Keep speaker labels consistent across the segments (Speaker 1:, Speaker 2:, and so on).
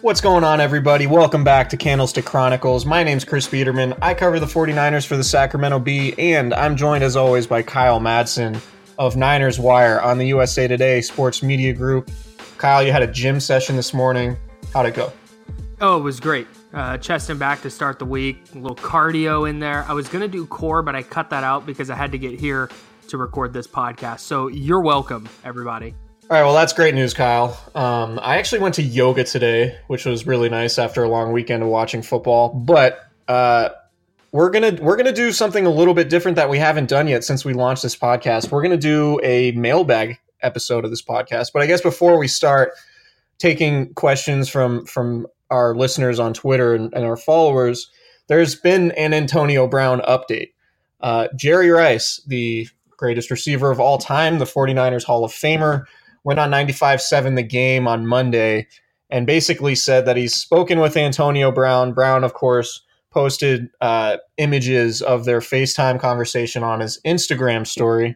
Speaker 1: What's going on, everybody? Welcome back to Candlestick Chronicles. My name's Chris Biederman. I cover the 49ers for the Sacramento Bee, and I'm joined as always by Kyle Madsen of Niners Wire on the USA Today Sports Media Group. Kyle, you had a gym session this morning. How'd it go?
Speaker 2: Oh, it was great. Uh, chest and back to start the week, a little cardio in there. I was going to do core, but I cut that out because I had to get here to record this podcast. So you're welcome, everybody.
Speaker 1: All right, well, that's great news, Kyle. Um, I actually went to yoga today, which was really nice after a long weekend of watching football. But uh, we're gonna we're gonna do something a little bit different that we haven't done yet since we launched this podcast. We're gonna do a mailbag episode of this podcast. But I guess before we start taking questions from from our listeners on Twitter and, and our followers, there's been an Antonio Brown update. Uh, Jerry Rice, the greatest receiver of all time, the 49ers Hall of Famer went on 95.7 the game on Monday and basically said that he's spoken with Antonio Brown. Brown, of course, posted uh, images of their FaceTime conversation on his Instagram story.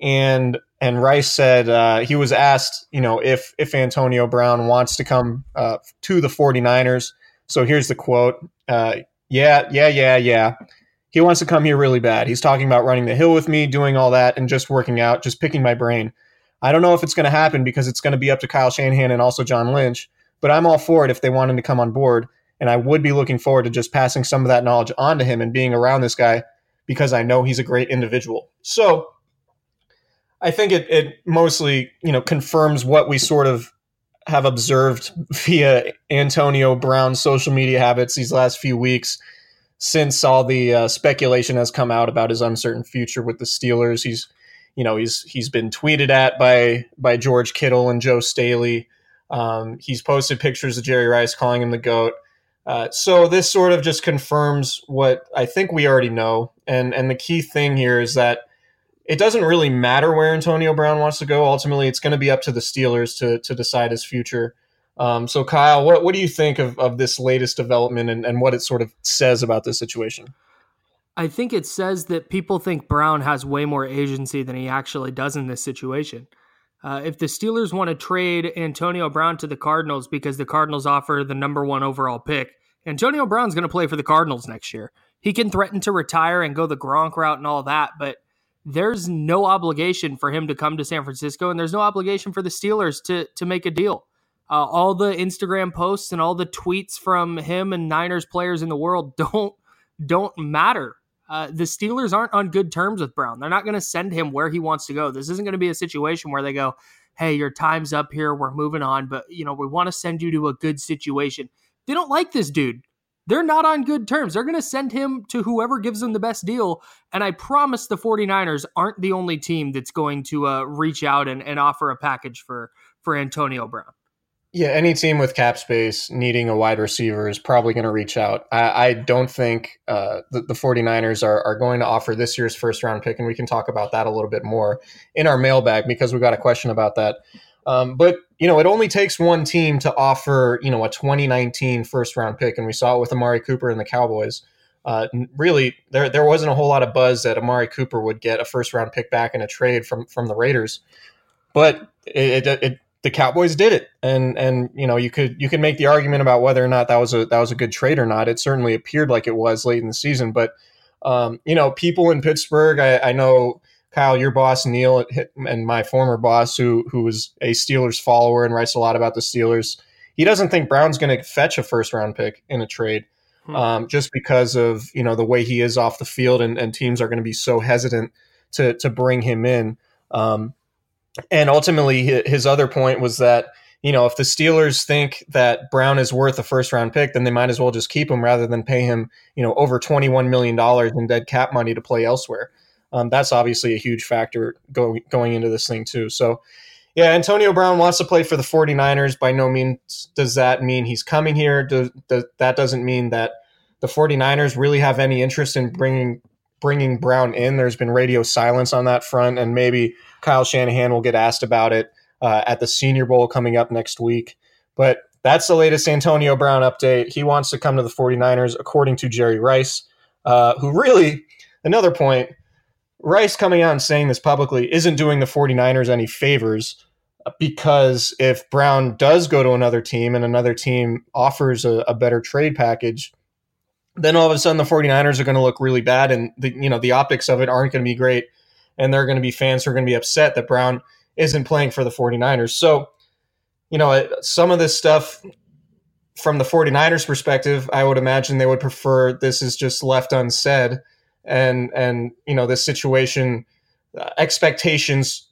Speaker 1: And and Rice said uh, he was asked, you know, if if Antonio Brown wants to come uh, to the 49ers. So here's the quote. Uh, yeah, yeah, yeah, yeah. He wants to come here really bad. He's talking about running the hill with me, doing all that, and just working out, just picking my brain. I don't know if it's going to happen because it's going to be up to Kyle Shanahan and also John Lynch, but I'm all for it if they want him to come on board. And I would be looking forward to just passing some of that knowledge on to him and being around this guy because I know he's a great individual. So I think it, it mostly, you know, confirms what we sort of have observed via Antonio Brown's social media habits these last few weeks since all the uh, speculation has come out about his uncertain future with the Steelers. He's you know he's he's been tweeted at by by George Kittle and Joe Staley. Um, he's posted pictures of Jerry Rice calling him the goat. Uh, so this sort of just confirms what I think we already know. And and the key thing here is that it doesn't really matter where Antonio Brown wants to go. Ultimately, it's going to be up to the Steelers to to decide his future. Um, so Kyle, what what do you think of, of this latest development and, and what it sort of says about this situation?
Speaker 2: I think it says that people think Brown has way more agency than he actually does in this situation. Uh, if the Steelers want to trade Antonio Brown to the Cardinals because the Cardinals offer the number one overall pick, Antonio Brown's going to play for the Cardinals next year. He can threaten to retire and go the Gronk route and all that, but there's no obligation for him to come to San Francisco, and there's no obligation for the Steelers to to make a deal. Uh, all the Instagram posts and all the tweets from him and Niners players in the world don't don't matter uh, the Steelers aren't on good terms with Brown. They're not going to send him where he wants to go. This isn't going to be a situation where they go, "Hey, your time's up here. We're moving on, but you know we want to send you to a good situation." They don't like this dude. they're not on good terms. They're going to send him to whoever gives them the best deal. And I promise the 49ers aren't the only team that's going to uh, reach out and, and offer a package for, for Antonio Brown.
Speaker 1: Yeah, any team with cap space needing a wide receiver is probably going to reach out. I, I don't think uh, the, the 49ers are, are going to offer this year's first round pick, and we can talk about that a little bit more in our mailbag because we got a question about that. Um, but you know, it only takes one team to offer you know a 2019 first round pick, and we saw it with Amari Cooper and the Cowboys. Uh, really, there there wasn't a whole lot of buzz that Amari Cooper would get a first round pick back in a trade from from the Raiders, but it, it, it the Cowboys did it, and and you know you could you could make the argument about whether or not that was a that was a good trade or not. It certainly appeared like it was late in the season, but um, you know people in Pittsburgh, I, I, know Kyle, your boss Neil, and my former boss, who who was a Steelers follower and writes a lot about the Steelers, he doesn't think Brown's going to fetch a first round pick in a trade. Hmm. Um, just because of you know the way he is off the field, and, and teams are going to be so hesitant to to bring him in. Um, and ultimately, his other point was that you know if the Steelers think that Brown is worth a first round pick, then they might as well just keep him rather than pay him you know over twenty one million dollars in dead cap money to play elsewhere. Um, that's obviously a huge factor going going into this thing too. So. Yeah, Antonio Brown wants to play for the 49ers. By no means does that mean he's coming here. Do, do, that doesn't mean that the 49ers really have any interest in bringing bringing Brown in. There's been radio silence on that front, and maybe Kyle Shanahan will get asked about it uh, at the Senior Bowl coming up next week. But that's the latest Antonio Brown update. He wants to come to the 49ers, according to Jerry Rice, uh, who really, another point, Rice coming out and saying this publicly isn't doing the 49ers any favors because if Brown does go to another team and another team offers a, a better trade package, then all of a sudden the 49ers are going to look really bad and the you know the optics of it aren't going to be great and there are going to be fans who are going to be upset that Brown isn't playing for the 49ers. So, you know, some of this stuff from the 49ers perspective, I would imagine they would prefer this is just left unsaid and and you know, this situation uh, expectations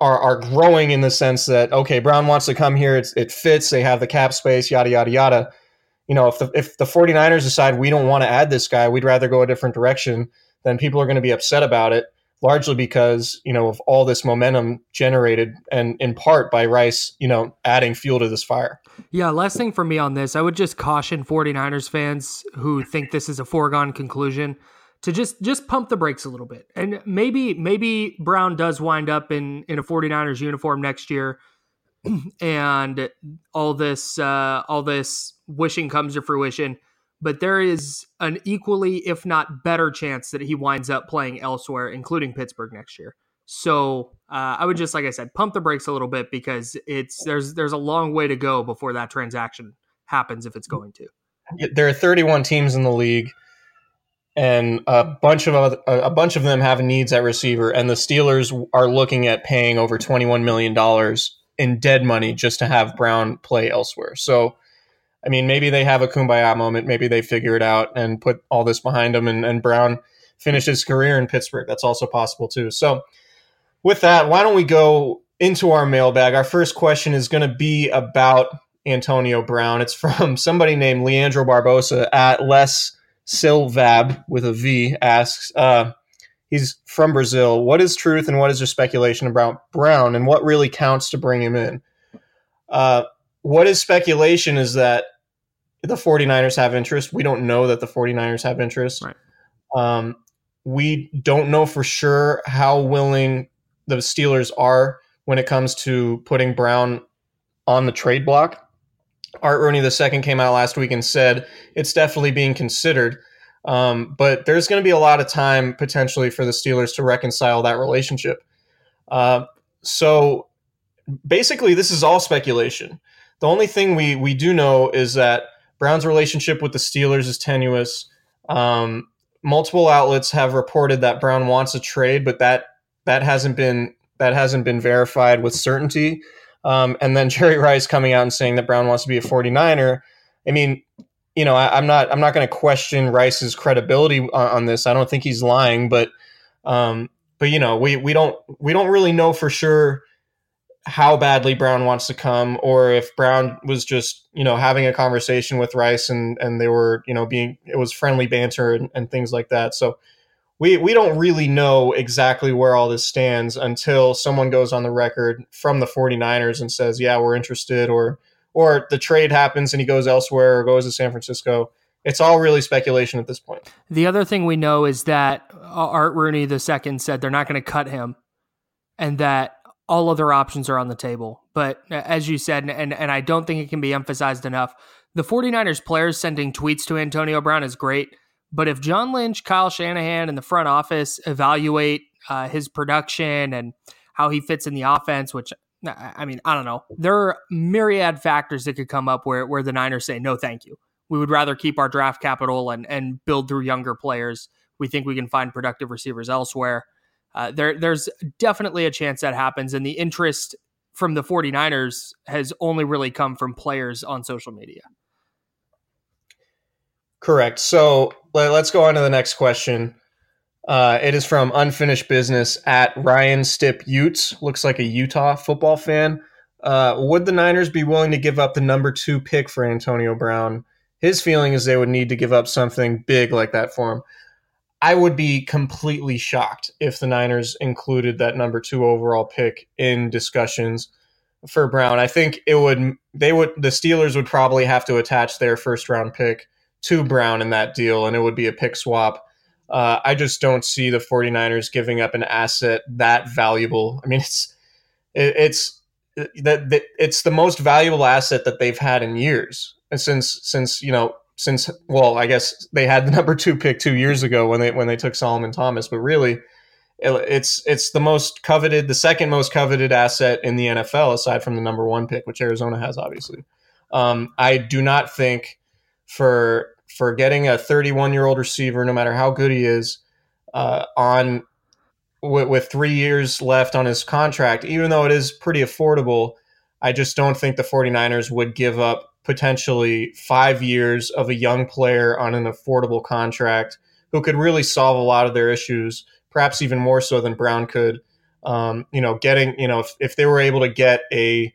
Speaker 1: are are growing in the sense that okay, Brown wants to come here, it fits, they have the cap space, yada yada yada you know, if the if the 49ers decide we don't want to add this guy, we'd rather go a different direction, then people are going to be upset about it, largely because, you know, of all this momentum generated and in part by Rice, you know, adding fuel to this fire.
Speaker 2: Yeah, last thing for me on this, I would just caution 49ers fans who think this is a foregone conclusion to just just pump the brakes a little bit. And maybe maybe Brown does wind up in in a 49ers uniform next year and all this uh, all this wishing comes to fruition but there is an equally if not better chance that he winds up playing elsewhere including pittsburgh next year so uh, i would just like i said pump the brakes a little bit because it's there's there's a long way to go before that transaction happens if it's going to
Speaker 1: there are 31 teams in the league and a bunch of a bunch of them have needs at receiver and the steelers are looking at paying over 21 million dollars in dead money just to have Brown play elsewhere. So, I mean, maybe they have a kumbaya moment. Maybe they figure it out and put all this behind them, and, and Brown finish his career in Pittsburgh. That's also possible too. So, with that, why don't we go into our mailbag? Our first question is going to be about Antonio Brown. It's from somebody named Leandro Barbosa at Les Silvab with a V asks, uh, He's from Brazil. What is truth and what is there speculation about Brown and what really counts to bring him in? Uh, what is speculation is that the 49ers have interest. We don't know that the 49ers have interest. Right. Um, we don't know for sure how willing the Steelers are when it comes to putting Brown on the trade block. Art Rooney II came out last week and said it's definitely being considered. Um, but there's going to be a lot of time potentially for the Steelers to reconcile that relationship. Uh, so basically, this is all speculation. The only thing we we do know is that Brown's relationship with the Steelers is tenuous. Um, multiple outlets have reported that Brown wants a trade, but that that hasn't been that hasn't been verified with certainty. Um, and then Jerry Rice coming out and saying that Brown wants to be a 49er. I mean, you know, I, am not I'm not going to question Rice's credibility on, on, this. I don't think he's lying, but um, but you know, we we don't we don't really know for sure how badly Brown wants to come, or if Brown was just you know having a conversation with Rice and and they were you know being it was friendly banter and, and things like that. So we we don't really know exactly where all this stands until someone goes on the record from the 49ers and says, "Yeah, we're interested," or or the trade happens and he goes elsewhere or goes to San Francisco. It's all really speculation at this point.
Speaker 2: The other thing we know is that uh, Art Rooney II said they're not going to cut him, and that all other options are on the table. But as you said, and, and I don't think it can be emphasized enough, the 49ers players sending tweets to Antonio Brown is great. But if John Lynch, Kyle Shanahan, and the front office evaluate uh, his production and how he fits in the offense, which I mean, I don't know, there are myriad factors that could come up where, where the Niners say, no, thank you. We would rather keep our draft capital and, and build through younger players. We think we can find productive receivers elsewhere. Uh, there, there's definitely a chance that happens. And the interest from the 49ers has only really come from players on social media.
Speaker 1: Correct. So let, us go on to the next question. Uh, it is from Unfinished Business at Ryan Stip Utes. Looks like a Utah football fan. Uh, would the Niners be willing to give up the number two pick for Antonio Brown? His feeling is they would need to give up something big like that for him. I would be completely shocked if the Niners included that number two overall pick in discussions for Brown. I think it would they would the Steelers would probably have to attach their first round pick to Brown in that deal, and it would be a pick swap. Uh, I just don't see the 49ers giving up an asset that valuable. I mean, it's it, it's that it's the most valuable asset that they've had in years since since you know since well, I guess they had the number two pick two years ago when they when they took Solomon Thomas, but really, it's it's the most coveted, the second most coveted asset in the NFL aside from the number one pick, which Arizona has, obviously. Um, I do not think for for getting a 31 year old receiver, no matter how good he is, uh, on with, with three years left on his contract, even though it is pretty affordable, I just don't think the 49ers would give up potentially five years of a young player on an affordable contract who could really solve a lot of their issues, perhaps even more so than Brown could. Um, you know, getting you know if, if they were able to get a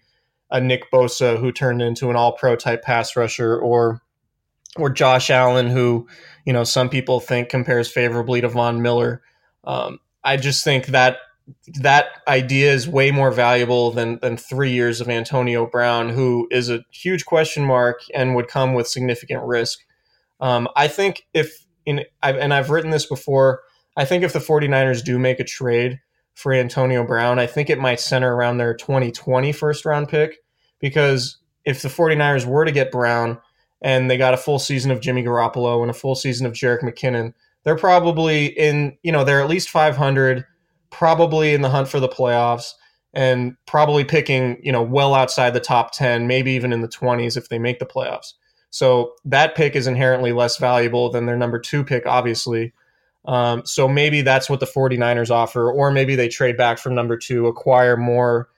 Speaker 1: a Nick Bosa who turned into an All Pro type pass rusher, or or Josh Allen who you know some people think compares favorably to Von Miller. Um, I just think that that idea is way more valuable than than three years of Antonio Brown, who is a huge question mark and would come with significant risk. Um, I think if in I've, and I've written this before, I think if the 49ers do make a trade for Antonio Brown, I think it might center around their 2020 first round pick because if the 49ers were to get Brown and they got a full season of Jimmy Garoppolo and a full season of Jerick McKinnon, they're probably in, you know, they're at least 500 probably in the hunt for the playoffs and probably picking, you know, well outside the top 10, maybe even in the 20s if they make the playoffs. So that pick is inherently less valuable than their number two pick, obviously. Um, so maybe that's what the 49ers offer, or maybe they trade back from number two, acquire more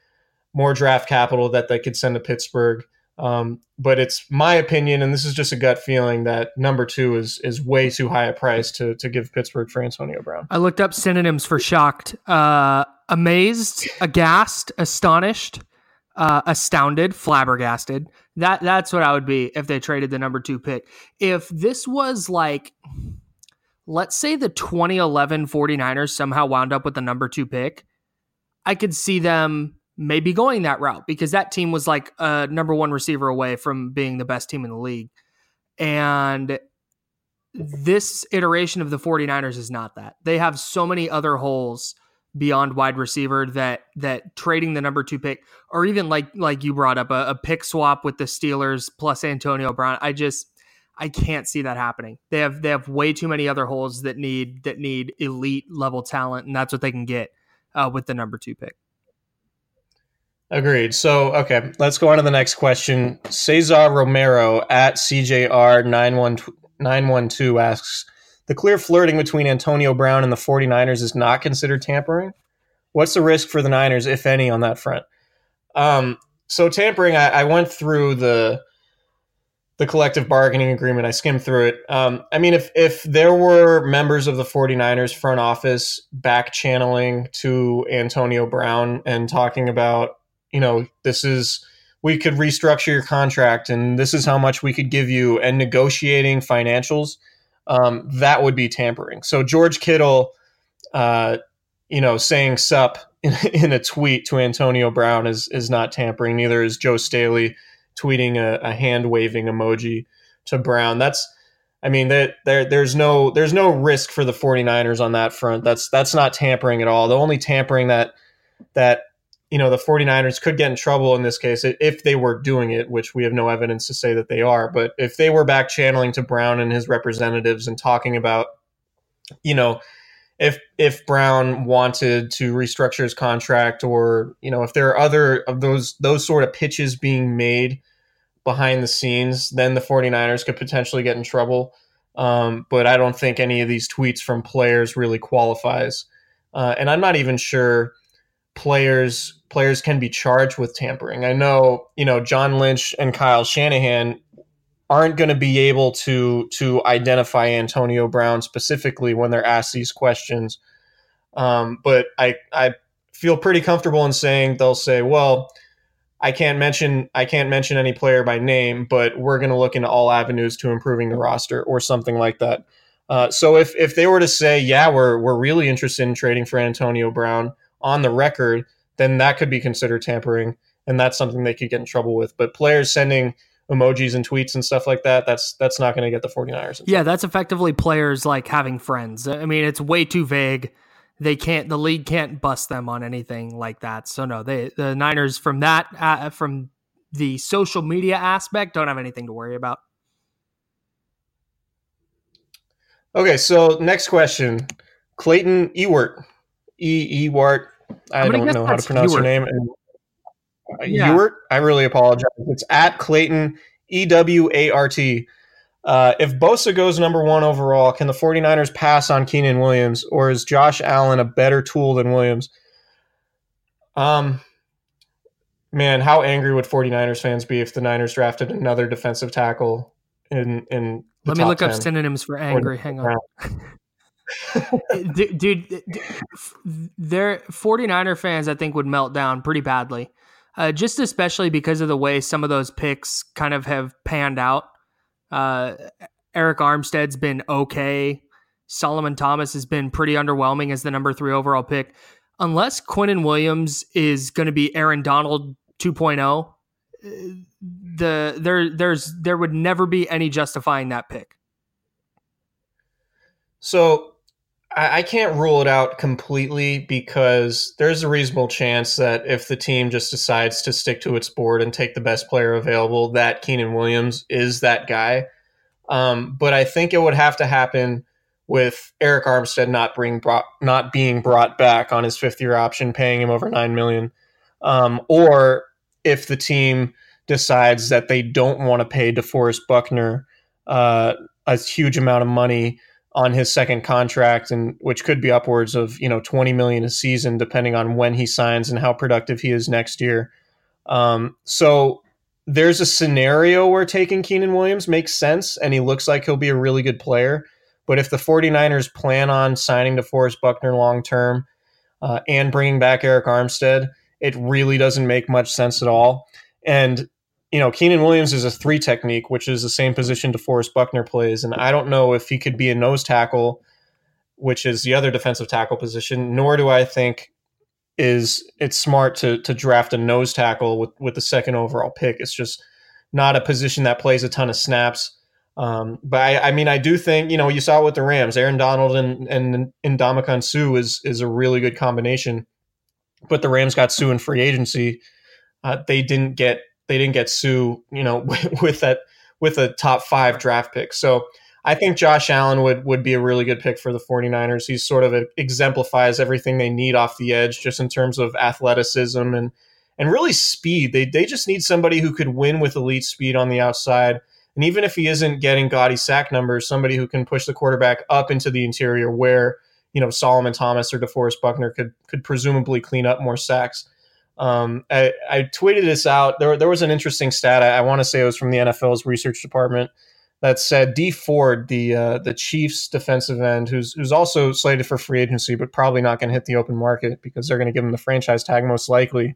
Speaker 1: more draft capital that they could send to Pittsburgh. Um, but it's my opinion, and this is just a gut feeling that number two is is way too high a price to to give Pittsburgh for Antonio Brown.
Speaker 2: I looked up synonyms for shocked: uh, amazed, aghast, astonished, uh, astounded, flabbergasted. That that's what I would be if they traded the number two pick. If this was like, let's say the 2011 49ers somehow wound up with the number two pick, I could see them maybe going that route because that team was like a number one receiver away from being the best team in the league. And this iteration of the 49ers is not that. They have so many other holes beyond wide receiver that that trading the number two pick or even like like you brought up a, a pick swap with the Steelers plus Antonio Brown. I just I can't see that happening. They have they have way too many other holes that need that need elite level talent, and that's what they can get uh, with the number two pick.
Speaker 1: Agreed. So, okay, let's go on to the next question. Cesar Romero at CJR912 asks The clear flirting between Antonio Brown and the 49ers is not considered tampering? What's the risk for the Niners, if any, on that front? Um, so, tampering, I, I went through the the collective bargaining agreement. I skimmed through it. Um, I mean, if if there were members of the 49ers front office back channeling to Antonio Brown and talking about you know, this is we could restructure your contract and this is how much we could give you and negotiating financials, um, that would be tampering. So George Kittle, uh, you know, saying sup in, in, a tweet to Antonio Brown is is not tampering. Neither is Joe Staley tweeting a, a hand waving emoji to Brown. That's I mean, there, there there's no there's no risk for the 49ers on that front. That's that's not tampering at all. The only tampering that that you know the 49ers could get in trouble in this case if they were doing it which we have no evidence to say that they are but if they were back channeling to brown and his representatives and talking about you know if if brown wanted to restructure his contract or you know if there are other of those those sort of pitches being made behind the scenes then the 49ers could potentially get in trouble. Um, but i don't think any of these tweets from players really qualifies. Uh, and i'm not even sure players players can be charged with tampering. I know, you know, John Lynch and Kyle Shanahan aren't going to be able to to identify Antonio Brown specifically when they're asked these questions. Um, but I I feel pretty comfortable in saying they'll say, well, I can't mention I can't mention any player by name, but we're going to look into all avenues to improving the roster or something like that. Uh, so if if they were to say, yeah, we're we're really interested in trading for Antonio Brown, on the record, then that could be considered tampering, and that's something they could get in trouble with. But players sending emojis and tweets and stuff like that, that's that's not going to get the 49ers.
Speaker 2: Yeah, that's effectively players like having friends. I mean, it's way too vague. They can't the league can't bust them on anything like that. So no, they the Niners from that uh, from the social media aspect don't have anything to worry about.
Speaker 1: Okay, so next question. Clayton Ewart. E Ewart I don't know how to pronounce Ewart. your name. And, uh, yeah. Ewart, I really apologize. It's at Clayton E W A R T. Uh, if Bosa goes number one overall, can the 49ers pass on Quinnen Williams, or is Josh Allen a better tool than Williams? Um, man, how angry would 49ers fans be if the Niners drafted another defensive tackle in in
Speaker 2: Let me look 10. up synonyms for angry. Hang on. dude, dude, their 49er fans, I think, would melt down pretty badly. Uh, just especially because of the way some of those picks kind of have panned out. Uh, Arik Armstead's been okay. Solomon Thomas has been pretty underwhelming as the number three overall pick. Unless Quinnen Williams is going to be Aaron Donald 2.0, uh, the there there's there would never be any justifying that pick.
Speaker 1: So I, I can't rule it out completely because there's a reasonable chance that if the team just decides to stick to its board and take the best player available, that Quinnen Williams is that guy. Um, but I think it would have to happen with Arik Armstead not being brought not being brought back on his fifth year option, paying him over nine million, um, or if the team decides that they don't want to pay DeForest Buckner uh, a huge amount of money on his second contract and which could be upwards of you know 20 million a season depending on when he signs and how productive he is next year. Um, so there's a scenario where taking Quinnen Williams makes sense and he looks like he'll be a really good player. But if the 49ers plan on signing DeForest Buckner long term uh, and bringing back Arik Armstead it really doesn't make much sense at all. And you know, Quinnen Williams is a three technique, which is the same position DeForest Buckner plays. And I don't know if he could be a nose tackle, which is the other defensive tackle position, nor do I think is it's smart to to draft a nose tackle with, with the second overall pick. It's just not a position that plays a ton of snaps. Um, but I, I, mean, I do think you know you saw with the Rams. Aaron Donald and and Ndamukong Suh is is a really good combination. But the Rams got Suh in free agency. Uh, they didn't get they didn't get Suh, you know, with that with a top five draft pick. So I think Josh Allen would would be a really good pick for the 49ers. He sort of exemplifies everything they need off the edge, just in terms of athleticism and and really speed. They they just need somebody who could win with elite speed on the outside. And even if he isn't getting gaudy sack numbers, somebody who can push the quarterback up into the interior where, you know, Solomon Thomas or DeForest Buckner could could presumably clean up more sacks. Um, I, I, tweeted this out. There, there was an interesting stat. I, I want to say it was from the NFL's research department that said Dee Ford, the uh, the Chiefs defensive end, who's who's also slated for free agency, but probably not going to hit the open market because they're going to give him the franchise tag most likely.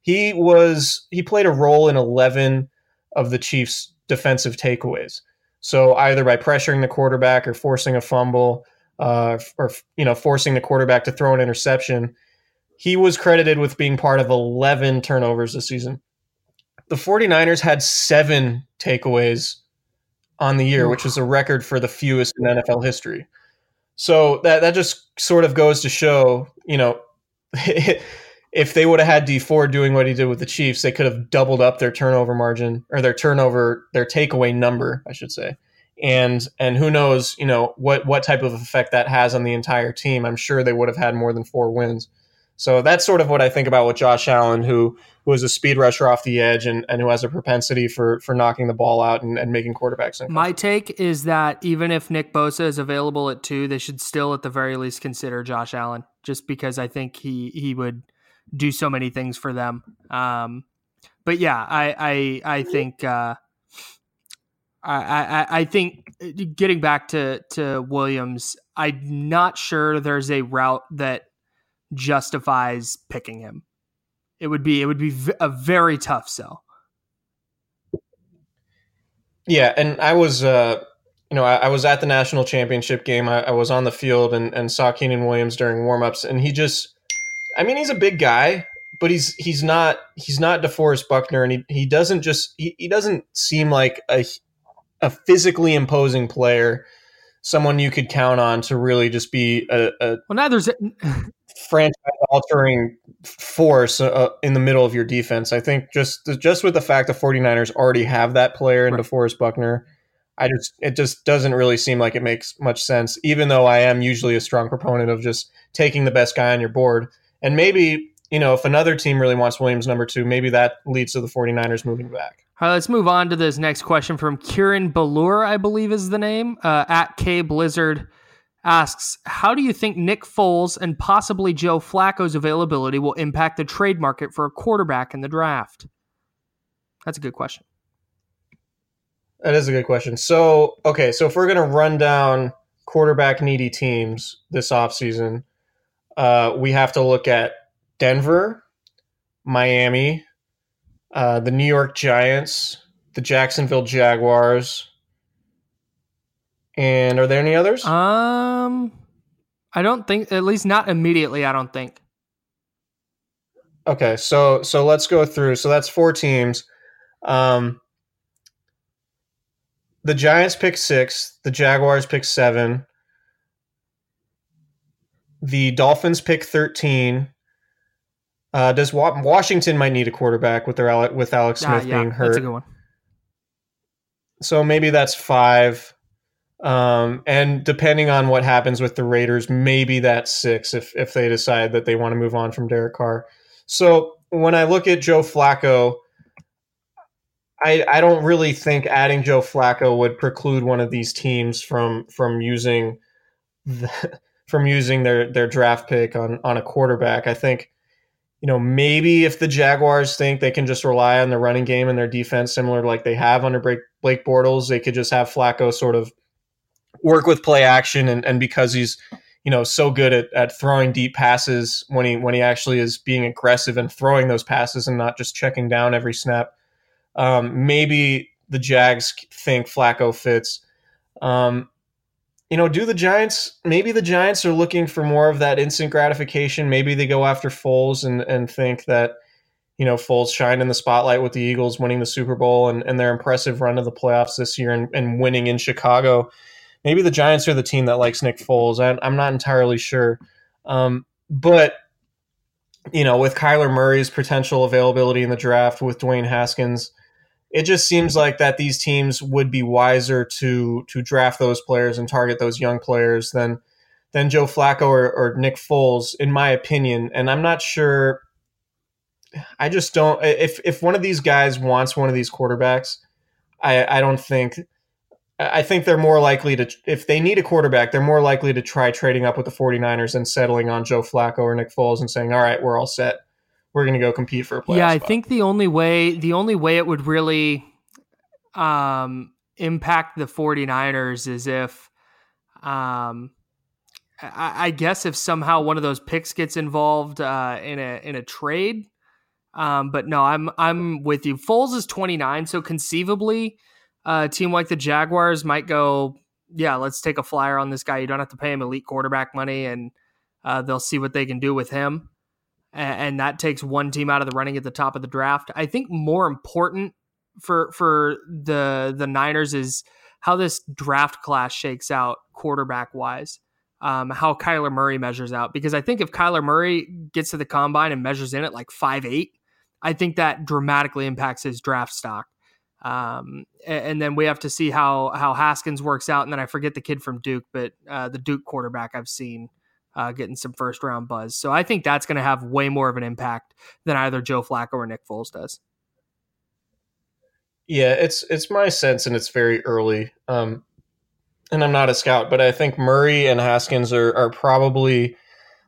Speaker 1: he was he played a role in 11 of the Chiefs' defensive takeaways. So either by pressuring the quarterback or forcing a fumble, uh, or you know forcing the quarterback to throw an interception, he was credited with being part of 11 turnovers this season. The 49ers had seven takeaways on the year, which is a record for the fewest in NFL history. So that that just sort of goes to show, you know, if they would have had Dee Ford doing what he did with the Chiefs, they could have doubled up their turnover margin or their turnover their takeaway number, I should say. And and who knows, you know, what what type of effect that has on the entire team. I'm sure they would have had more than four wins. So that's sort of what I think about with Josh Allen, who who is a speed rusher off the edge and, and who has a propensity for for knocking the ball out and, and making quarterbacks.
Speaker 2: My take is that even if Nick Bosa is available at two, they should still at the very least consider Josh Allen, just because I think he he would do so many things for them. Um, but yeah, I I I think uh, I, I I think uh, getting back to to Williams, I'm not sure there's a route that justifies picking him. It would be it would be a very tough sell.
Speaker 1: Yeah, and I was uh you know, I, I was at the national championship game. I, I, was on the field and, and saw Quinnen Williams during warmups, and he just I mean, he's a big guy, but he's he's not he's not DeForest Buckner, and he, he doesn't just he, he doesn't seem like a a physically imposing player, someone you could count on to really just be a, a
Speaker 2: well. Neither's
Speaker 1: franchise altering force uh, in the middle of your defense. I think just just with the fact the 49ers already have that player in right. DeForest Buckner, I just it just doesn't really seem like it makes much sense. Even though I am usually a strong proponent of just taking the best guy on your board, and maybe you know if another team really wants Williams number two, maybe that leads to the 49ers moving back.
Speaker 2: All right, let's move on to this next question from Kieran Ballur, I believe is the name, uh, at K Blizzard asks, How do you think Nick Foles and possibly Joe Flacco's availability will impact the trade market for a quarterback in the draft? That's a good question.
Speaker 1: That is a good question. So, okay, so if we're going to run down quarterback needy teams this offseason, uh, we have to look at Denver, Miami, uh, the New York Giants, the Jacksonville Jaguars, and are there any others?
Speaker 2: Um, I don't think, at least not immediately. I don't think.
Speaker 1: Okay, so so let's go through. So that's four teams. Um, the Giants pick six. The Jaguars pick seven. The Dolphins pick thirteen. Uh, does Washington might need a quarterback with their with Alex Smith yeah, being hurt? That's a good one. So maybe that's five. Um, and depending on what happens with the Raiders, maybe that's six if if they decide that they want to move on from Derek Carr. So when I look at Joe Flacco, I I don't really think adding Joe Flacco would preclude one of these teams from from using the, from using their their draft pick on on a quarterback. I think you know, maybe if the Jaguars think they can just rely on the running game and their defense, similar to like they have under Blake Bortles, they could just have Flacco sort of work with play action and, and because he's you know so good at, at throwing deep passes when he when he actually is being aggressive and throwing those passes and not just checking down every snap um, maybe the jags think flacco fits. Um, you know do the giants maybe the giants are looking for more of that instant gratification. Maybe they go after Foles and and think that you know Foles shined in the spotlight with the Eagles winning the Super Bowl and, and their impressive run of the playoffs this year and, and winning in Chicago maybe the Giants are the team that likes Nick Foles. I, am not entirely sure. Um, but, you know, with Kyler Murray's potential availability in the draft, with Dwayne Haskins, it just seems like that these teams would be wiser to to draft those players and target those young players than than Joe Flacco or, or Nick Foles, in my opinion. And I'm not sure. I just don't. If if one of these guys wants one of these quarterbacks, I I don't think I think they're more likely to, if they need a quarterback, they're more likely to try trading up with the 49ers and settling on Joe Flacco or Nick Foles and saying, all right, we're all set. We're going to go compete for a playoff
Speaker 2: Yeah, I
Speaker 1: spot.
Speaker 2: think the only way, the only way it would really um, impact the 49ers is if, um, I, I, guess if somehow one of those picks gets involved uh, in a in a trade, Um, but no, I'm I'm with you. Foles is 29, so conceivably, a team like the Jaguars might go, yeah, let's take a flyer on this guy. You don't have to pay him elite quarterback money, and uh, they'll see what they can do with him. And, and that takes one team out of the running at the top of the draft. I think more important for for the the Niners is how this draft class shakes out quarterback wise um, how Kyler Murray measures out. Because I think if Kyler Murray gets to the combine and measures in at like five eight, I think that dramatically impacts his draft stock. Um, and, and, then we have to see how how Haskins works out. And then I forget the kid from Duke, but uh, the Duke quarterback I've seen uh, getting some first round buzz. So I think that's going to have way more of an impact than either Joe Flacco or Nick Foles does.
Speaker 1: Yeah, it's it's my sense, and it's very early. Um, and I'm not a scout, but I think Murray and Haskins are, are probably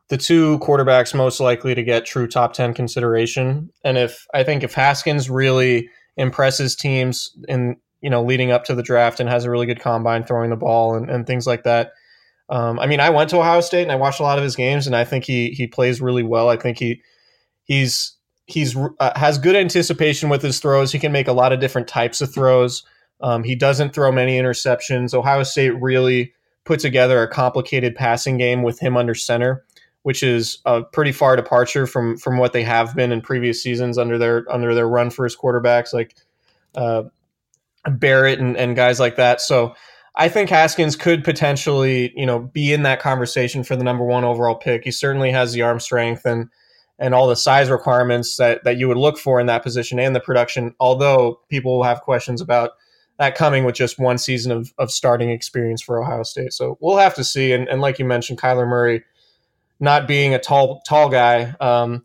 Speaker 1: the two quarterbacks most likely to get true top 10 consideration. And if I think if Haskins really impresses teams in, you know, leading up to the draft and has a really good combine throwing the ball and, and things like that. Um, I mean, I went to Ohio State and I watched a lot of his games and I think he, he plays really well. I think he, he's, he's uh, has good anticipation with his throws. He can make a lot of different types of throws. Um, he doesn't throw many interceptions. Ohio State really put together a complicated passing game with him under center, which is a pretty far departure from from what they have been in previous seasons under their under their run first quarterbacks like uh, Barrett and, and guys like that. So I think Haskins could potentially, you know, be in that conversation for the number one overall pick. He certainly has the arm strength and and all the size requirements that that you would look for in that position and the production. Although people will have questions about that coming with just one season of, of starting experience for Ohio State. So we'll have to see. And, and like you mentioned, Kyler Murray not being a tall tall guy um,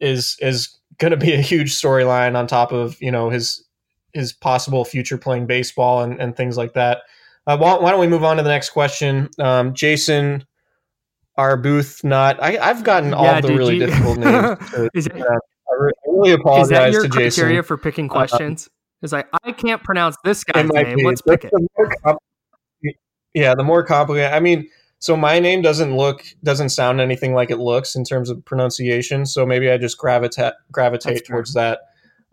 Speaker 1: is is going to be a huge storyline on top of you know his his possible future playing baseball and, and things like that. Uh, why, why, don't we move on to the next question? Um, Jason booth, Not I, have gotten all yeah, the really you, difficult names. To,
Speaker 2: is it, uh, I really apologize is that your criteria Jason. for picking uh, questions? It's like I can't pronounce this guy's name. Be. Let's pick it.
Speaker 1: Yeah, the more complicated. I mean, so my name doesn't look doesn't sound anything like it looks in terms of pronunciation. So maybe I just gravitate gravitate towards that.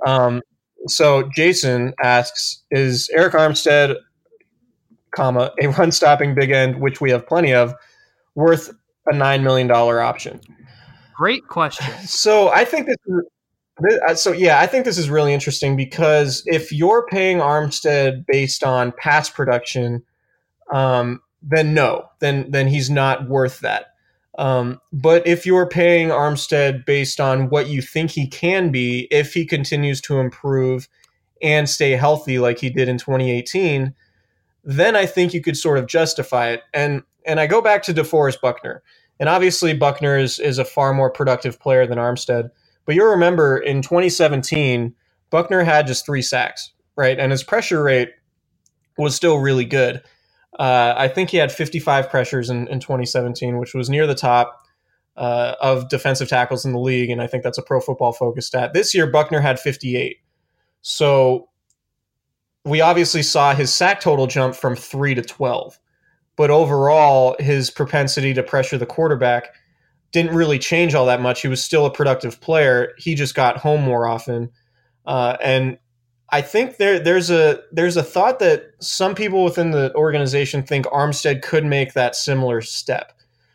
Speaker 1: Um, so Jason asks, is Arik Armstead, comma a run stopping big end, which we have plenty of, worth a nine million dollar option?
Speaker 2: Great question.
Speaker 1: So I think this is uh, so yeah, I think this is really interesting because if you're paying Armstead based on past production, um, then no, then then he's not worth that. Um, but if you're paying Armstead based on what you think he can be, if he continues to improve and stay healthy like he did in 2018, then I think you could sort of justify it. And and I go back to DeForest Buckner, and obviously Buckner is is a far more productive player than Armstead. But you'll remember in 2017, Buckner had just three sacks, right? And his pressure rate was still really good. Uh, I think he had 55 pressures in, in 2017, which was near the top uh, of defensive tackles in the league. And I think that's a pro football focus stat. This year, Buckner had 58. So we obviously saw his sack total jump from three to 12. But overall, his propensity to pressure the quarterback didn't really change all that much. He was still a productive player. He just got home more often, uh, and I think there there's a there's a thought that some people within the organization think Armstead could make that similar step.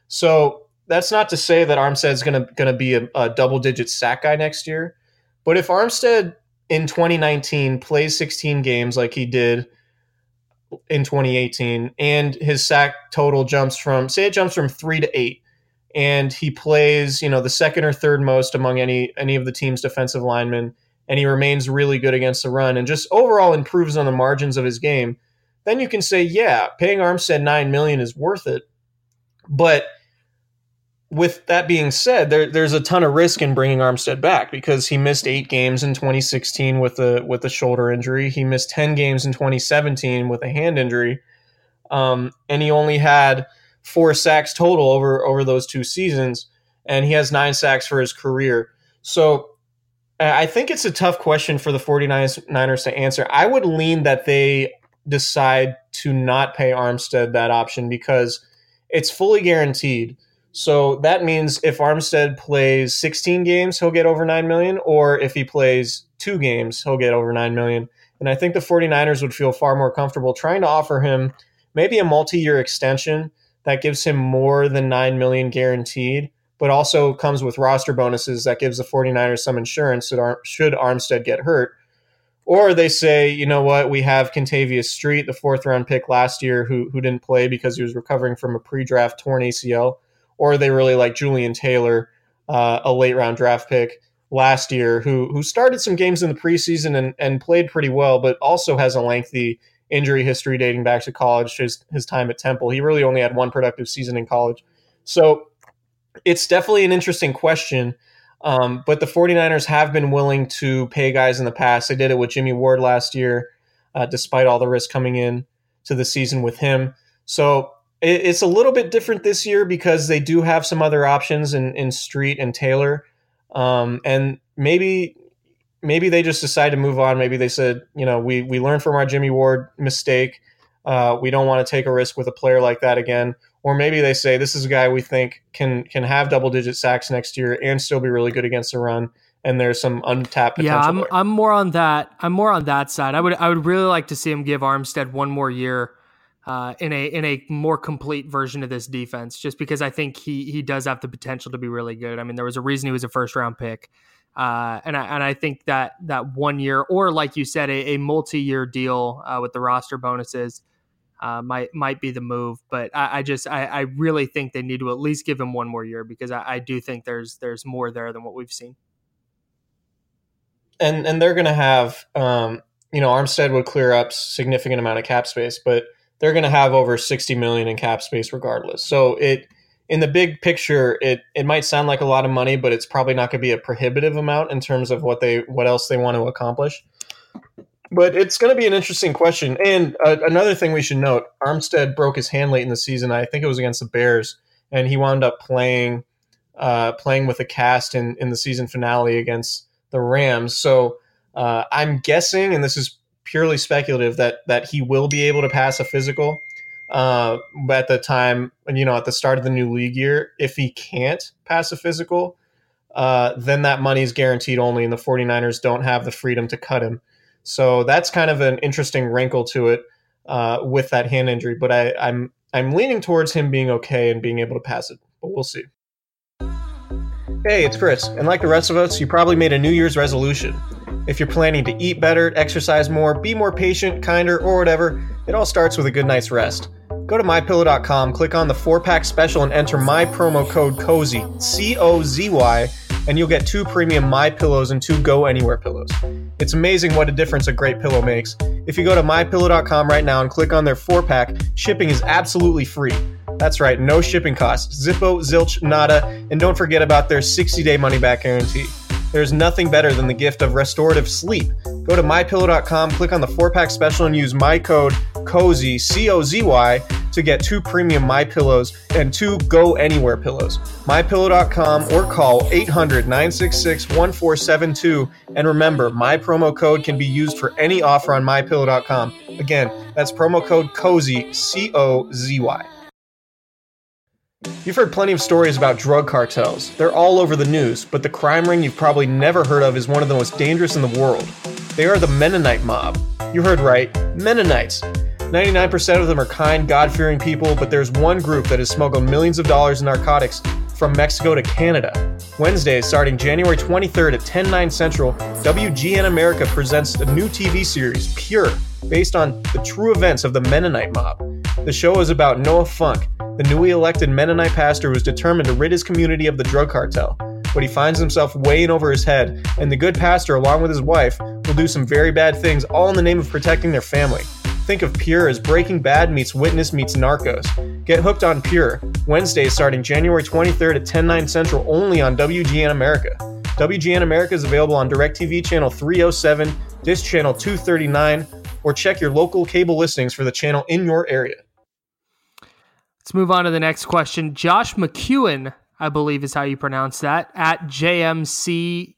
Speaker 1: So that's not to say that Armstead's going to going to be a, a double digit sack guy next year, but if Armstead in 2019 plays 16 games like he did in 2018 and his sack total jumps from say it jumps from 3 to 8 and he plays, you know, the second or third most among any any of the team's defensive linemen, and he remains really good against the run and just overall improves on the margins of his game, then you can say, yeah, paying Armstead nine million is worth it. But with that being said, there, there's a ton of risk in bringing Armstead back because he missed eight games in 2016 with a with a shoulder injury. He missed 10 games in 2017 with a hand injury, um, and he only had four sacks total over over those two seasons, and he has nine sacks for his career. So Uh, I think it's a tough question for the 49ers to answer. I would lean that they decide to not pay Armstead that option because it's fully guaranteed. So that means if Armstead plays 16 games, he'll get over 9 million, or if he plays two games, he'll get over 9 million. And I think the 49ers would feel far more comfortable trying to offer him maybe a multi-year extension that gives him more than 9 million guaranteed, but also comes with roster bonuses that gives the 49ers some insurance that Ar- should Armstead get hurt. Or they say, you know what, we have Kentavius Street, the fourth round pick last year, who who didn't play because he was recovering from a pre-draft torn ACL. Or they really like Jullian Taylor, uh, a late round draft pick last year, who who started some games in the preseason and, and played pretty well, but also has a lengthy injury history dating back to college, his his time at Temple. He really only had one productive season in college. So it's definitely an interesting question. Um, but the 49ers have been willing to pay guys in the past. They did it with Jimmy Ward last year, uh, despite all the risk coming in to the season with him. So it, it's a little bit different this year because they do have some other options in, in Street and Taylor. Um, and maybe maybe they just decide to move on. Maybe they said, you know, we we learned from our Jimmy Ward mistake. Uh, we don't want to take a risk with a player like that again. Or maybe they say this is a guy we think can can have double digit sacks next year and still be really good against the run. And there's some untapped potential.
Speaker 2: Yeah, I'm
Speaker 1: there.
Speaker 2: I'm more on that. I'm more on that side. I would I would really like to see him give Armstead one more year. Uh, in a in a more complete version of this defense, just because I think he he does have the potential to be really good. I mean, there was a reason he was a first round pick, uh, and I and I think that that one year or like you said, a, a multi year deal uh, with the roster bonuses uh, might might be the move. But I, I just I, I, really think they need to at least give him one more year because I, I do think there's there's more there than what we've seen.
Speaker 1: And and they're going to have um, you know Armstead would clear up significant amount of cap space, but they're going to have over sixty million in cap space regardless. So it in the big picture, it it might sound like a lot of money, but it's probably not going to be a prohibitive amount in terms of what they what else they want to accomplish. But it's going to be an interesting question. And uh, another thing we should note: Armstead broke his hand late in the season. I think it was against the Bears, and he wound up playing uh, playing with a cast in in the season finale against the Rams. So uh, I'm guessing, and this is purely speculative, that that he will be able to pass a physical. Uh, at the time, you know, at the start of the new league year, if he can't pass a physical, uh, then that money is guaranteed only, and the 49ers don't have the freedom to cut him. So that's kind of an interesting wrinkle to it uh, with that hand injury. But I, I'm I'm leaning towards him being okay and being able to pass it, but we'll see. Hey, it's Chris, and like the rest of us, you probably made a New Year's resolution. If you're planning to eat better, exercise more, be more patient, kinder, or whatever, it all starts with a good night's rest. Go to mypillow.com, click on the four pack special, and enter my promo code COZY, C O Z Y and you'll get two premium My Pillows and two Go Anywhere pillows. It's amazing what a difference a great pillow makes. If you go to mypillow.com right now and click on their four pack, shipping is absolutely free. That's right, no shipping costs. Zippo, zilch, nada, and don't forget about their 60 day money back guarantee. There's nothing better than the gift of restorative sleep. Go to mypillow.com, click on the four pack special, and use my code COZY, C O Z Y, to get two premium My Pillows and two Go Anywhere pillows. MyPillow.com or call 800 966 1472. And remember, my promo code can be used for any offer on MyPillow.com. Again, that's promo code COZY, C O Z Y. You've heard plenty of stories about drug cartels. They're all over the news, but the crime ring you've probably never heard of is one of the most dangerous in the world. They are the Mennonite mob. You heard right, Mennonites. 99% of them are kind, God fearing people, but there's one group that has smuggled millions of dollars in narcotics from Mexico to Canada. Wednesday, starting January 23rd at 10 9 Central, WGN America presents a new TV series, Pure, based on the true events of the Mennonite mob. The show is about Noah Funk, the newly elected Mennonite pastor who is determined to rid his community of the drug cartel. But he finds himself way in over his head, and the good pastor, along with his wife, will do some very bad things, all in the name of protecting their family. Think of Pure as Breaking Bad meets Witness meets Narcos. Get hooked on Pure, Wednesday starting January 23rd at 10 9 Central only on WGN America. WGN America is available on DirecTV channel 307, Dish channel 239, or check your local cable listings for the channel in your area.
Speaker 2: Let's move on to the next question. Josh McCuan, I believe is how you pronounce that, at JMCCUAN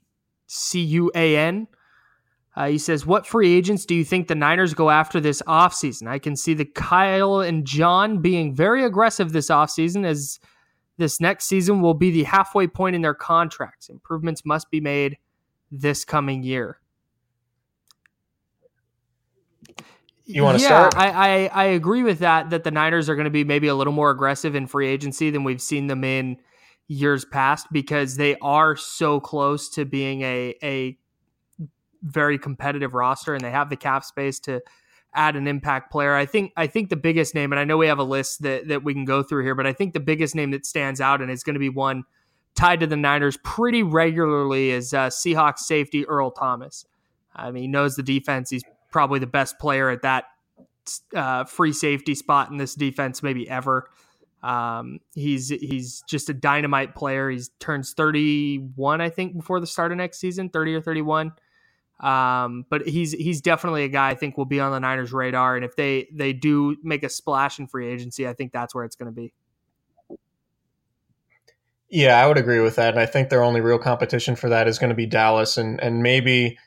Speaker 2: uh, he says, What free agents do you think the Niners go after this offseason? I can see the Kyle and John being very aggressive this offseason as This next season will be the halfway point in their contracts. Improvements must be made this coming year.
Speaker 1: You want to
Speaker 2: yeah,
Speaker 1: start?
Speaker 2: I, I, I agree with that, that the Niners are going to be maybe a little more aggressive in free agency than we've seen them in years past because they are so close to being a, a very competitive roster and they have the cap space to add an impact player. I think I think the biggest name, and I know we have a list that, that we can go through here, but I think the biggest name that stands out and is going to be one tied to the Niners pretty regularly is uh, Seahawks safety Earl Thomas. I mean, he knows the defense. He's probably the best player at that uh, free safety spot in this defense, maybe ever. Um, he's he's just a dynamite player. He turns 31, I think, before the start of next season, 30 or 31. Um, but he's he's definitely a guy I think will be on the Niners' radar. And if they they do make a splash in free agency, I think that's where it's going to be.
Speaker 1: Yeah, I would agree with that. And I think their only real competition for that is going to be Dallas, and and maybe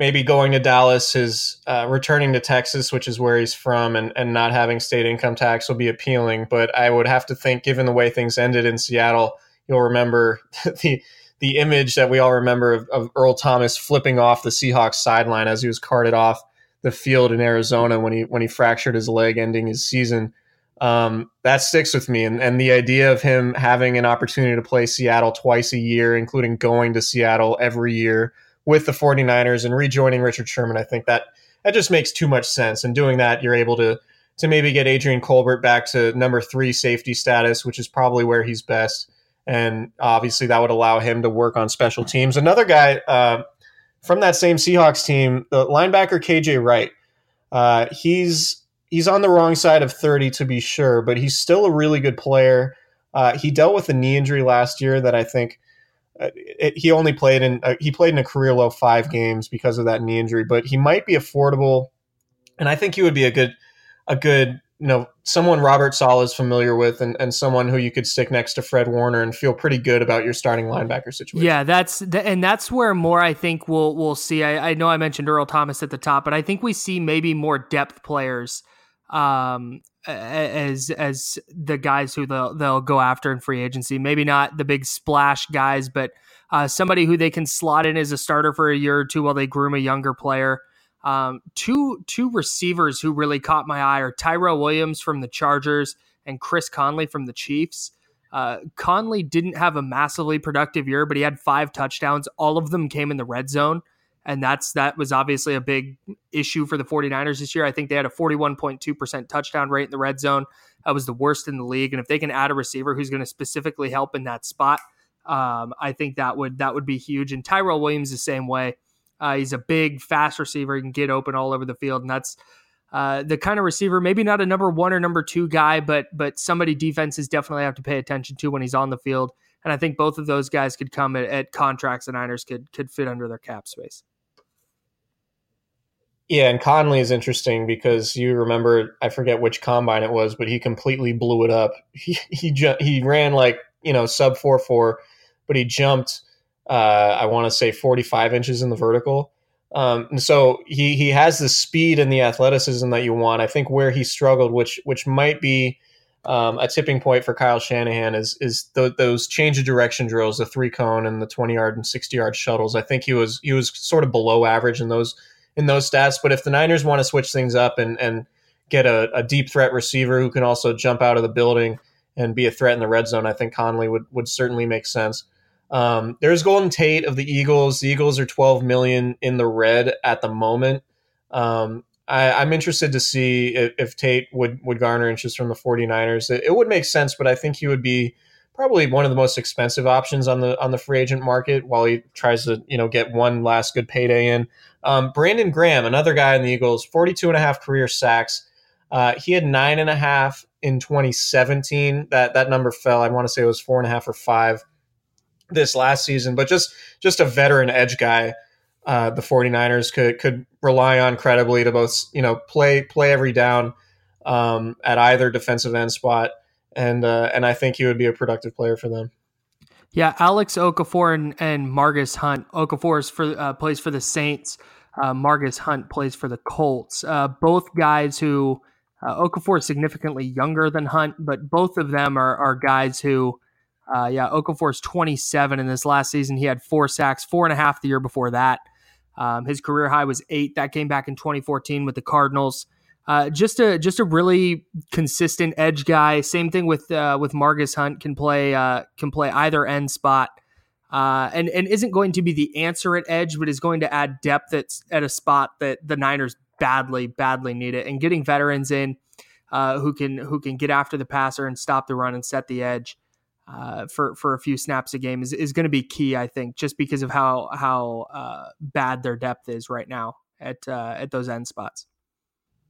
Speaker 1: maybe going to Dallas is uh, returning to Texas, which is where he's from, and, and not having state income tax will be appealing. But I would have to think, given the way things ended in Seattle, you'll remember the the image that we all remember of, of Earl Thomas flipping off the Seahawks sideline as he was carted off the field in Arizona when he when he fractured his leg, ending his season. Um, that sticks with me, and and the idea of him having an opportunity to play Seattle twice a year, including going to Seattle every year with the 49ers and rejoining Richard Sherman, I think that that just makes too much sense. And doing that, you're able to to maybe get Adrian Colbert back to number three safety status, which is probably where he's best. And obviously, that would allow him to work on special teams. Another guy uh, from that same Seahawks team, the linebacker KJ Wright. Uh, he's he's on the wrong side of 30 to be sure, but he's still a really good player. Uh, he dealt with a knee injury last year that I think uh, it, he only played in uh, he played in a career low five games because of that knee injury, but he might be affordable, and I think he would be a good a good you know someone Robert Saleh is familiar with, and, and someone who you could stick next to Fred Warner and feel pretty good about your starting linebacker situation.
Speaker 2: Yeah, that's and that's where more I think we'll we'll see. I, I know I mentioned Earl Thomas at the top, but I think we see maybe more depth players um, as as the guys who they'll they'll go after in free agency. Maybe not the big splash guys, but uh, somebody who they can slot in as a starter for a year or two while they groom a younger player. Um, two two receivers who really caught my eye are Tyrell Williams from the Chargers and Chris Conley from the Chiefs. Uh, Conley didn't have a massively productive year, but he had five touchdowns. All of them came in the red zone and that's that was obviously a big issue for the 49ers this year. I think they had a 41.2% touchdown rate in the red zone. That was the worst in the league and if they can add a receiver who's going to specifically help in that spot, um, I think that would that would be huge. And Tyrell Williams the same way. Uh, he's a big, fast receiver. He can get open all over the field, and that's uh, the kind of receiver. Maybe not a number one or number two guy, but but somebody defenses definitely have to pay attention to when he's on the field. And I think both of those guys could come at, at contracts the Niners could could fit under their cap space.
Speaker 1: Yeah, and Conley is interesting because you remember I forget which combine it was, but he completely blew it up. He he he ran like you know sub four four, but he jumped. Uh, I want to say forty five inches in the vertical. Um, and so he he has the speed and the athleticism that you want. I think where he struggled, which which might be um, a tipping point for Kyle Shanahan, is is th- those change of direction drills, the three cone and the twenty yard and sixty yard shuttles. I think he was he was sort of below average in those in those stats. But if the Niners want to switch things up and and get a, a, deep threat receiver who can also jump out of the building and be a threat in the red zone, I think Conley would would certainly make sense. Um, there's Golden Tate of the Eagles. The Eagles are 12 million in the red at the moment. Um, I, am interested to see if, if, Tate would, would garner interest from the 49ers. It, it, would make sense, but I think he would be probably one of the most expensive options on the on the free agent market while he tries to you know get one last good payday in. Um, Brandon Graham, another guy in the Eagles, 42 and a half career sacks. Uh, he had nine and a half in 2017. That that number fell. I want to say it was four and a half or five this last season. But just just a veteran edge guy. Uh, the 49ers could could rely on credibly to both you know play play every down um, at either defensive end spot, and uh, and I think he would be a productive player for them.
Speaker 2: Yeah, Alex Okafor and, and Margus Hunt. Okafor is for uh, plays for the Saints. Uh, Margus Hunt plays for the Colts. Uh, both guys who Uh, Okafor is significantly younger than Hunt, but both of them are, are guys who, uh, yeah, Okafor is 27 in this last season. He had four sacks, four and a half the year before that. Um, his career high was eight. That came back in 2014 with the Cardinals. Uh, just a just a really consistent edge guy. Same thing with uh, with Margus Hunt can play uh, can play either end spot, uh, and and isn't going to be the answer at edge, but is going to add depth at at a spot that the Niners badly badly need it. And getting veterans in uh, who can who can get after the passer and stop the run and set the edge uh, for for a few snaps a game is, is going to be key. I think just because of how how bad their depth is right now at at those end spots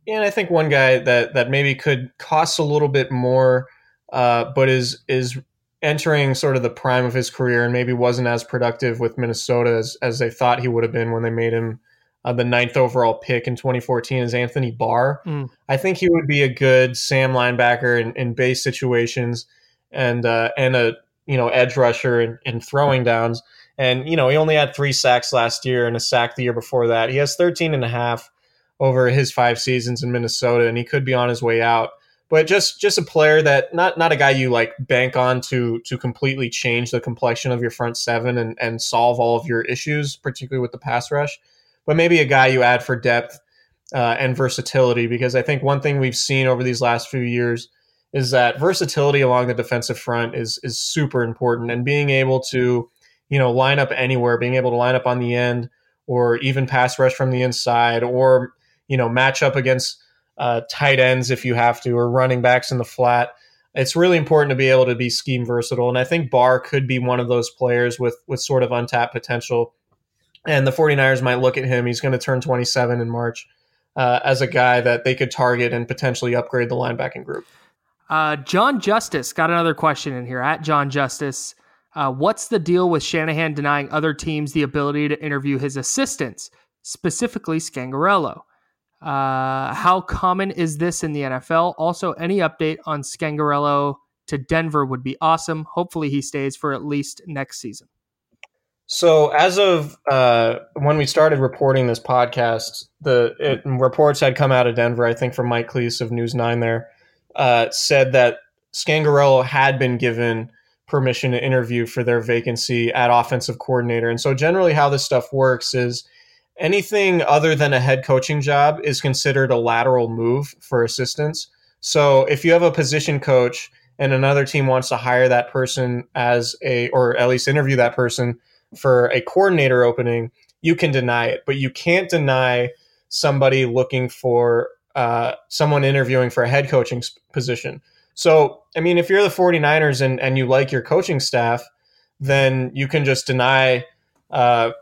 Speaker 1: and I think one guy that that maybe could cost a little bit more, uh, but is is entering sort of the prime of his career and maybe wasn't as productive with Minnesota as, as they thought he would have been when they made him uh, the ninth overall pick in 2014 is Anthony Barr. Mm. I think he would be a good Sam linebacker in, in base situations and uh, and a you know edge rusher and, in throwing downs. And you know he only had three sacks last year and a sack the year before that. He has 13 and a half over his five seasons in Minnesota, and he could be on his way out. But just just a player that not not a guy you like bank on to to completely change the complexion of your front seven and and solve all of your issues, particularly with the pass rush. But maybe a guy you add for depth uh, and versatility, because I think one thing we've seen over these last few years is that versatility along the defensive front is is super important, and being able to you know line up anywhere, being able to line up on the end, or even pass rush from the inside, or you know match up against uh, tight ends if you have to, or running backs in the flat. It's really important to be able to be scheme versatile, and I think Barr could be one of those players with with sort of untapped potential. And the 49ers might look at him. He's going to turn 27 in March uh, as a guy that they could target and potentially upgrade the linebacking group.
Speaker 2: Uh, John Justice got another question in here at John Justice. Uh, what's the deal with Shanahan denying other teams the ability to interview his assistants, specifically Scangarello? Uh, how common is this in the NFL? Also, any update on Scangarello to Denver would be awesome. Hopefully, he stays for at least next season.
Speaker 1: So, as of uh, when we started reporting this podcast, the it, reports had come out of Denver. I think from Mike Klis of News Nine there uh, said that Scangarello had been given permission to interview for their vacancy at offensive coordinator. And so, generally, how this stuff works is anything other than a head coaching job is considered a lateral move for assistants. So if you have a position coach and another team wants to hire that person as a, or at least interview that person for a coordinator opening, you can deny it, but you can't deny somebody looking for uh, someone interviewing for a head coaching position. So, I mean, if you're the 49ers and, and you like your coaching staff, then you can just deny uh,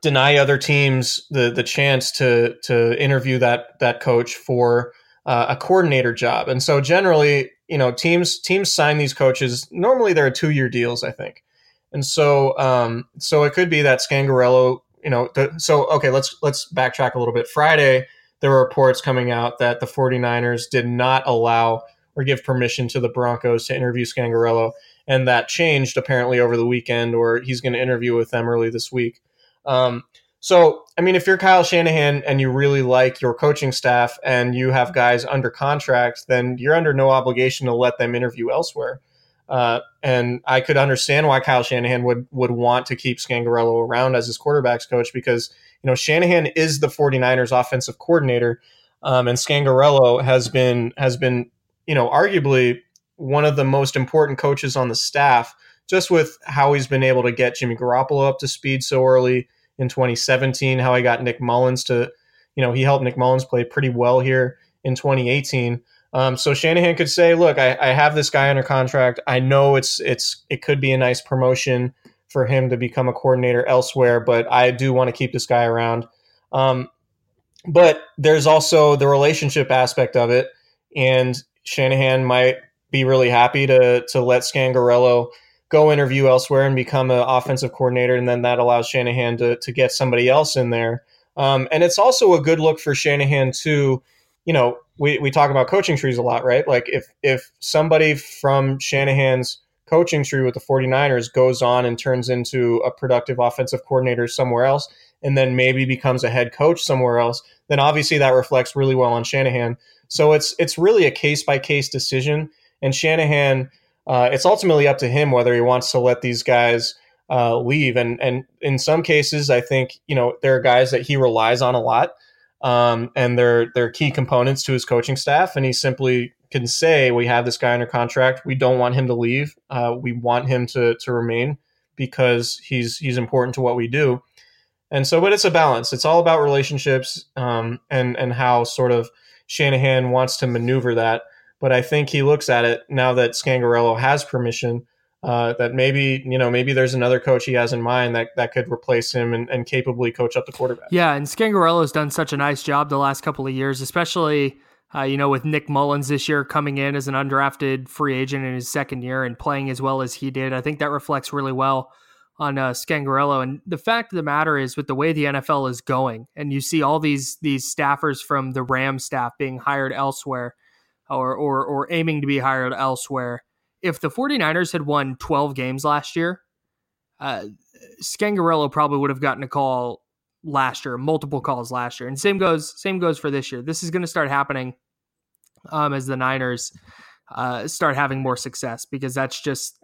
Speaker 1: deny other teams the the chance to to interview that that coach for uh, a coordinator job. And so generally, you know, teams teams sign these coaches. Normally, they're two year deals, I think. And so um, so it could be that Scangarello, you know, so okay, let's let's backtrack a little bit. Friday, there were reports coming out that the 49ers did not allow or give permission to the Broncos to interview Scangarello. And that changed apparently over the weekend, or he's going to interview with them early this week. Um, so, I mean, if you're Kyle Shanahan and you really like your coaching staff and you have guys under contract, then you're under no obligation to let them interview elsewhere. Uh, and I could understand why Kyle Shanahan would would want to keep Scangarello around as his quarterbacks coach because you know Shanahan is the 49ers offensive coordinator, um, and Scangarello has been has been you know arguably one of the most important coaches on the staff just with how he's been able to get Jimmy Garoppolo up to speed so early in 2017, how he got Nick Mullens to, you know, he helped Nick Mullens play pretty well here in 2018. Um, so Shanahan could say, "Look, I, I, have this guy under contract. I know it's it's it could be a nice promotion for him to become a coordinator elsewhere, but I do want to keep this guy around." Um, but there's also the relationship aspect of it, and Shanahan might be really happy to to let Scangarello go interview elsewhere and become an offensive coordinator, and then that allows Shanahan to to get somebody else in there. Um, and it's also a good look for Shanahan to, you know, we, we talk about coaching trees a lot, right? Like if if somebody from Shanahan's coaching tree with the 49ers goes on and turns into a productive offensive coordinator somewhere else and then maybe becomes a head coach somewhere else, then obviously that reflects really well on Shanahan. So it's it's really a case by case decision. And Shanahan, uh, it's ultimately up to him whether he wants to let these guys uh, leave. And and in some cases, I think you know there are guys that he relies on a lot, um, and they're they're key components to his coaching staff. And he simply can say, "We have this guy under contract. We don't want him to leave. Uh, we want him to to remain because he's he's important to what we do." And so, but it's a balance. It's all about relationships um, and and how sort of Shanahan wants to maneuver that. But I think he looks at it now that Scangarello has permission. Uh, that maybe you know maybe there's another coach he has in mind that that could replace him and, and capably coach up the quarterback.
Speaker 2: Yeah, and Scangarello's done such a nice job the last couple of years, especially uh, you know, with Nick Mullens this year coming in as an undrafted free agent in his second year and playing as well as he did, I think that reflects really well on uh, Scangarello. And the fact of the matter is, with the way the NFL is going, and you see all these these staffers from the Ram staff being hired elsewhere, or or or aiming to be hired elsewhere. If the 49ers had won 12 games last year, uh, Scangarello probably would have gotten a call last year, multiple calls last year, and same goes same goes for this year. This is going to start happening um, as the Niners uh, start having more success because that's just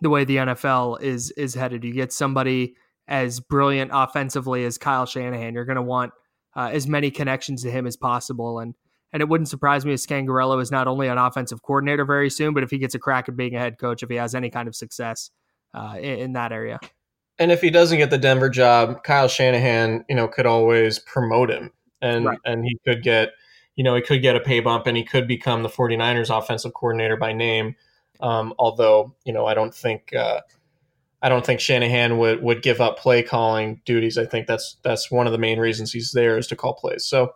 Speaker 2: the way the NFL is is headed. You get somebody as brilliant offensively as Kyle Shanahan, you're going to want uh, as many connections to him as possible, and and it wouldn't surprise me if Scangarello is not only an offensive coordinator very soon, but if he gets a crack at being a head coach, if he has any kind of success uh, in, in that area.
Speaker 1: And if he doesn't get the Denver job, Kyle Shanahan, you know, could always promote him and right. and he could get, you know, he could get a pay bump and he could become the 49ers offensive coordinator by name. Um, although, you know, I don't think uh, I don't think Shanahan would would give up play calling duties. I think that's that's one of the main reasons he's there is to call plays. So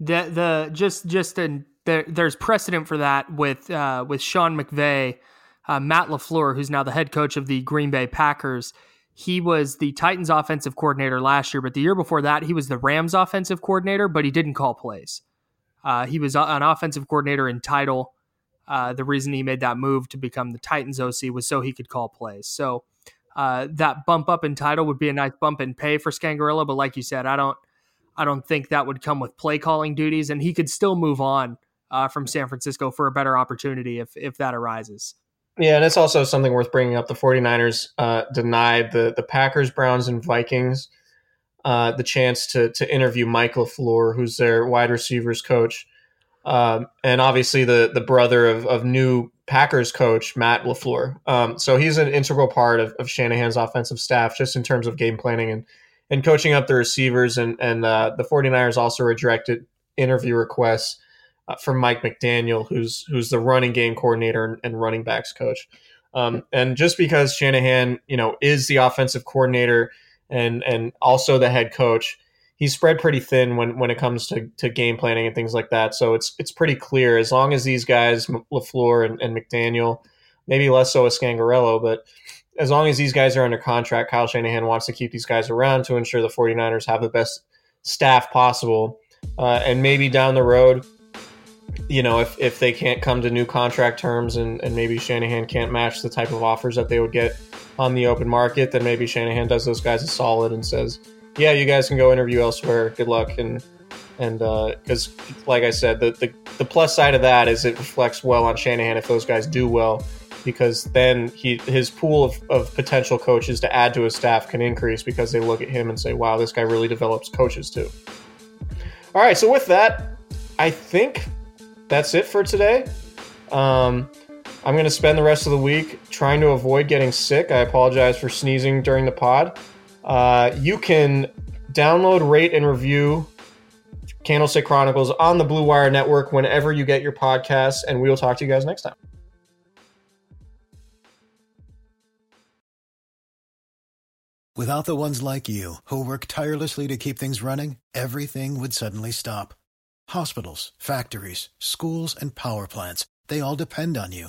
Speaker 2: the the just just in there, there's precedent for that with uh, with Sean McVay, uh, Matt LaFleur, who's now the head coach of the Green Bay Packers he was the Titans offensive coordinator last year, but the year before that, he was the Rams offensive coordinator, but he didn't call plays. Uh, he was an offensive coordinator in title. Uh, the reason he made that move to become the Titans OC was so he could call plays. So uh, that bump up in title would be a nice bump in pay for Scangarello, but like you said, I don't, I don't think that would come with play calling duties, and he could still move on uh, from San Francisco for a better opportunity if if that arises.
Speaker 1: Yeah, and it's also something worth bringing up. The 49ers uh, denied the, the Packers, Browns, and Vikings uh, the chance to, to interview Michael LaFleur, who's their wide receivers coach. Um, and obviously the, the brother of, of new Packers coach, Matt LaFleur. Um, so he's an integral part of, of Shanahan's offensive staff, just in terms of game planning and, and coaching up the receivers. And, and uh, the 49ers also rejected interview requests uh, from Mike McDaniel, who's who's the running game coordinator and running backs coach. Um, and just because Shanahan, you know, is the offensive coordinator and and also the head coach, he's spread pretty thin when when it comes to, to game planning and things like that. So it's it's pretty clear as long as these guys, LaFleur and, and McDaniel, maybe less so as Scangarello, but as long as these guys are under contract, Kyle Shanahan wants to keep these guys around to ensure the 49ers have the best staff possible. Uh, and maybe down the road, you know, if, if they can't come to new contract terms and, and maybe Shanahan can't match the type of offers that they would get on the open market, then maybe Shanahan does those guys a solid and says, yeah, you guys can go interview elsewhere. Good luck. And, and, uh, cause like I said, the, the, the plus side of that is it reflects well on Shanahan if those guys do well, because then he, his pool of, of potential coaches to add to his staff can increase because they look at him and say, wow, this guy really develops coaches too. All right. So with that, I think that's it for today. Um, I'm going to spend the rest of the week trying to avoid getting sick. I apologize for sneezing during the pod. Uh, you can download, rate, and review Candlestick Chronicles on the Blue Wire Network whenever you get your podcasts, and we will talk to you guys next time.
Speaker 3: Without the ones like you, who work tirelessly to keep things running, everything would suddenly stop Hospitals, factories, schools, and power plants, they all depend on you.